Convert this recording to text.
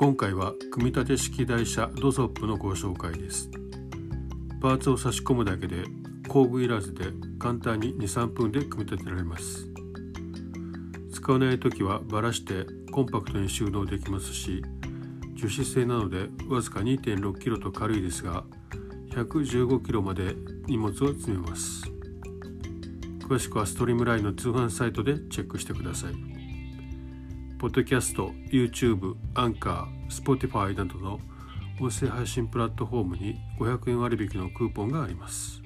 今回は組み立て式台車ドソップのご紹介です。パーツを差し込むだけで工具いらずで簡単に23分で組み立てられます。使わない時はバラしてコンパクトに収納できますし樹脂製なのでわずか 2.6kg と軽いですが 115kg まで荷物を積めます。詳しくはストリームラインの通販サイトでチェックしてください。ポッドキャスト、YouTube、アンカー、Spotify などの音声配信プラットフォームに500円割引のクーポンがあります。